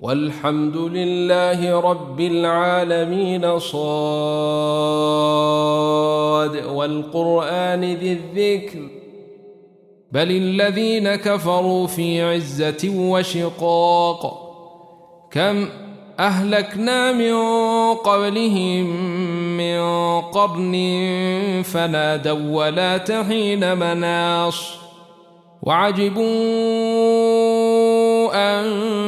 والحمد لله رب العالمين صاد والقرآن ذي الذكر بل الذين كفروا في عزة وشقاق كم أهلكنا من قبلهم من قرن فنادوا ولا تحين مناص وعجبوا أن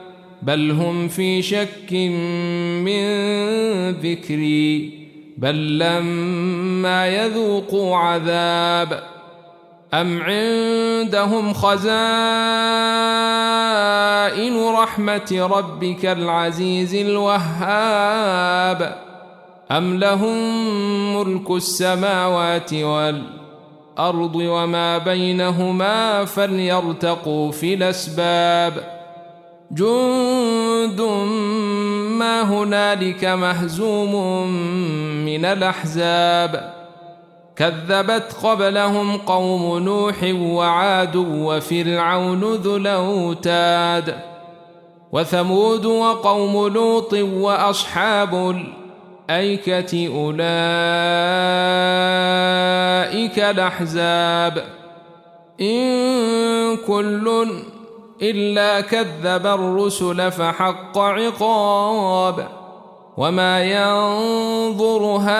بل هم في شك من ذكري بل لما يذوقوا عذاب أم عندهم خزائن رحمة ربك العزيز الوهاب أم لهم ملك السماوات والأرض وما بينهما فليرتقوا في الأسباب؟ جند ما هنالك مهزوم من الأحزاب. كذبت قبلهم قوم نوح وعاد وفرعون ذو الأوتاد. وثمود وقوم لوط وأصحاب الأيكة أولئك الأحزاب. إن كل إلا كذب الرسل فحق عقاب وما ينظر هؤلاء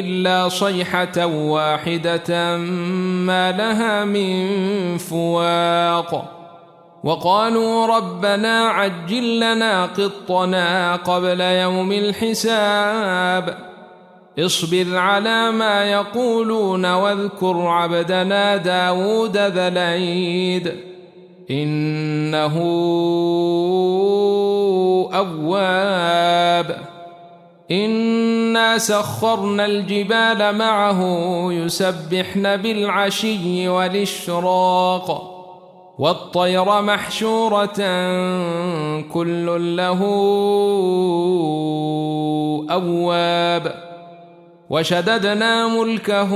إلا صيحة واحدة ما لها من فواق وقالوا ربنا عجل لنا قطنا قبل يوم الحساب اصبر على ما يقولون واذكر عبدنا داود ذا العيد. إنه أواب. إنا سخرنا الجبال معه يسبحن بالعشي والإشراق. والطير محشورة كل له أواب. وشددنا ملكه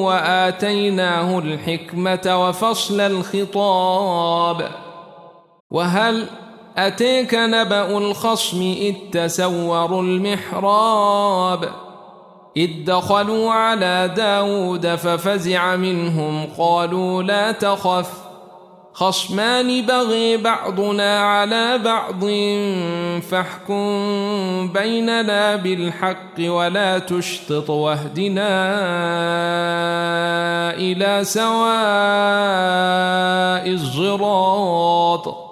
وآتيناه الحكمة وفصل الخطاب. وهل أتيك نبأ الخصم إذ تسوروا المحراب؟ إذ دخلوا على داود ففزع منهم قالوا لا تخف. خصمان بغي بعضنا على بعض فاحكم بيننا بالحق ولا تشطط واهدنا إلى سواء الصراط.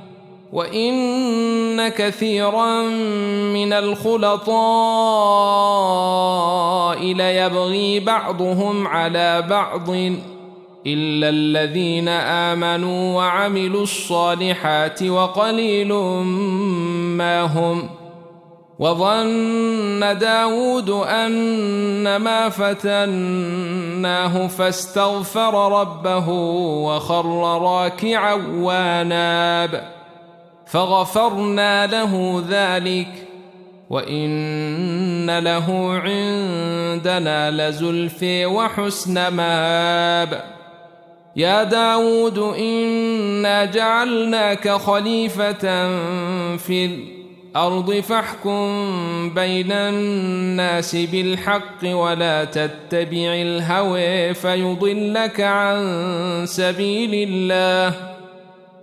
وإن كثيرا من الخلطاء ليبغي بعضهم على بعض إلا الذين آمنوا وعملوا الصالحات وقليل ما هم وظن داود أن ما فتناه فاستغفر ربه وخر راكعا واناب فغفرنا له ذلك وإن له عندنا لزلفي وحسن مآب. يا داود إنا جعلناك خليفة في الأرض فاحكم بين الناس بالحق ولا تتبع الهوى فيضلك عن سبيل الله.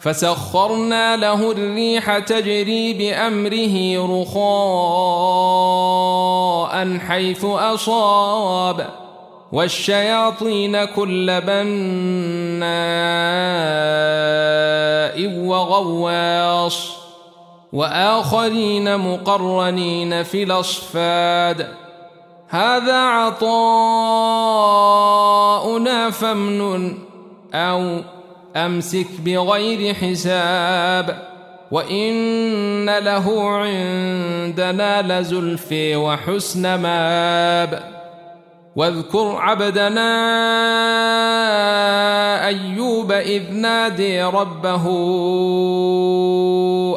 فسخرنا له الريح تجري بأمره رخاء حيث أصاب والشياطين كل بناء وغواص وآخرين مقرنين في الأصفاد. هذا عطاؤنا فامنن أو أمسك بغير حساب وإن له عندنا لزلفي وحسن ماب واذكر عبدنا أيوب إذ نادي ربه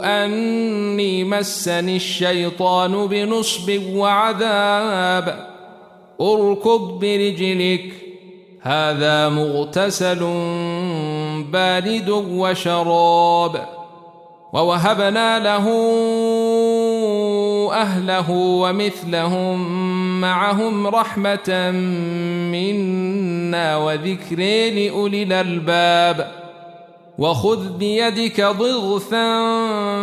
أني مسني الشيطان بنصب وعذاب أركض برجلك هذا مغتسل بارد وشراب ووهبنا له أهله ومثلهم معهم رحمة منا وذكر لأولي الألباب وخذ بيدك ضغثا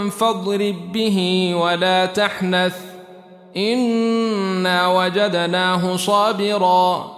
فاضرب به ولا تحنث إنا وجدناه صابرا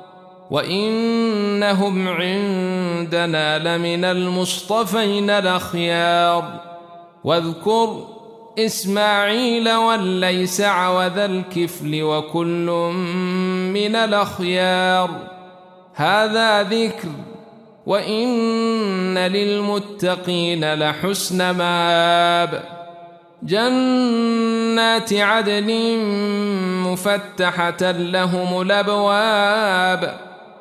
وانهم عندنا لمن المصطفين الاخيار واذكر اسماعيل والليسع وذا الكفل وكل من الاخيار هذا ذكر وان للمتقين لحسن ماب جنات عدن مفتحه لهم الابواب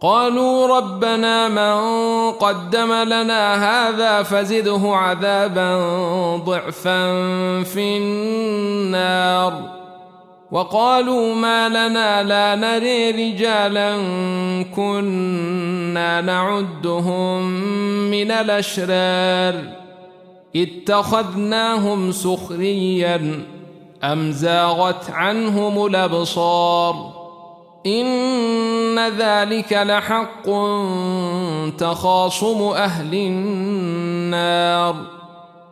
قالوا ربنا من قدم لنا هذا فزده عذابا ضعفا في النار. وقالوا ما لنا لا نري رجالا كنا نعدهم من الأشرار. اتخذناهم سخريا أم زاغت عنهم الأبصار؟ إن ذلك لحق تخاصم أهل النار.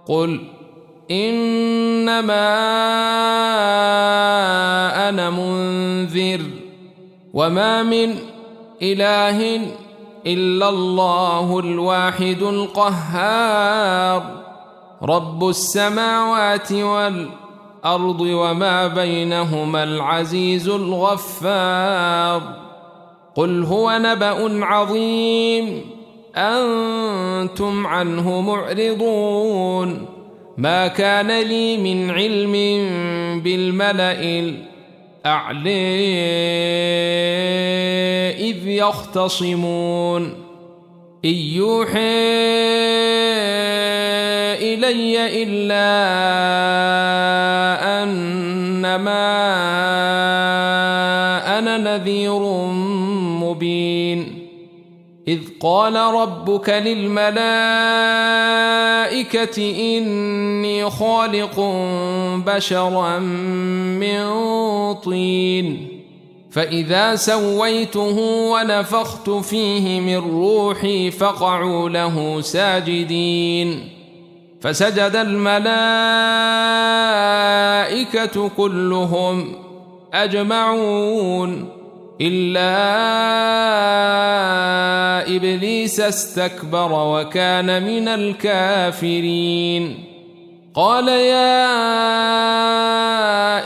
قل إنما أنا منذر وما من إله إلا الله الواحد القهار. رب السماوات والأرض وما بينهما العزيز الغفار. قل هو نبأ عظيم. أنتم عنه معرضون. ما كان لي من علم بالملأ الأعلى إذ يختصمون. إن يوحي إلي إلا أنما أنا نذير مبين إذ قال ربك للملائكة إني خالق بشرا من طين فإذا سويته ونفخت فيه من روحي فقعوا له ساجدين فسجد الملائكة كلهم أجمعون إلا إبليس استكبر وكان من الكافرين. قال يا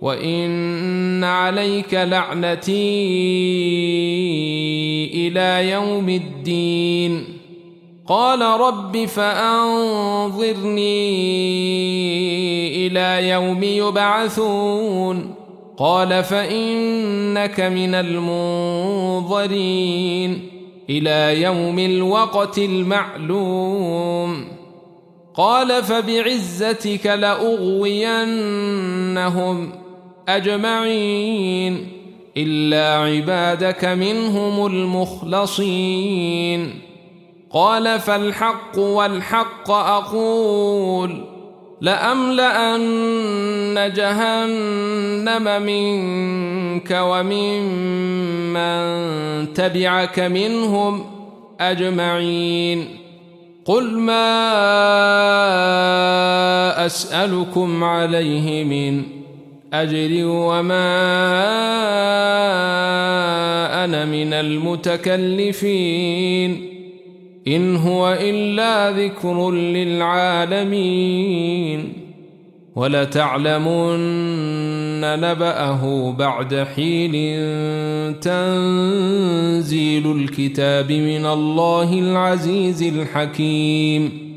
وإن عليك لعنتي إلى يوم الدين قال رب فأنظرني إلى يوم يبعثون قال فإنك من المنظرين إلى يوم الوقت المعلوم قال فبعزتك لأغوينهم أجمعين إلا عبادك منهم المخلصين. قال فالحق والحق أقول لأملأن جهنم منك ومن من تبعك منهم أجمعين. قل ما أسألكم عليه من أجري وما أنا من المتكلفين. إن هو إلا ذكر للعالمين. ولتعلمن نبأه بعد حين تنزيل الكتاب من الله العزيز الحكيم.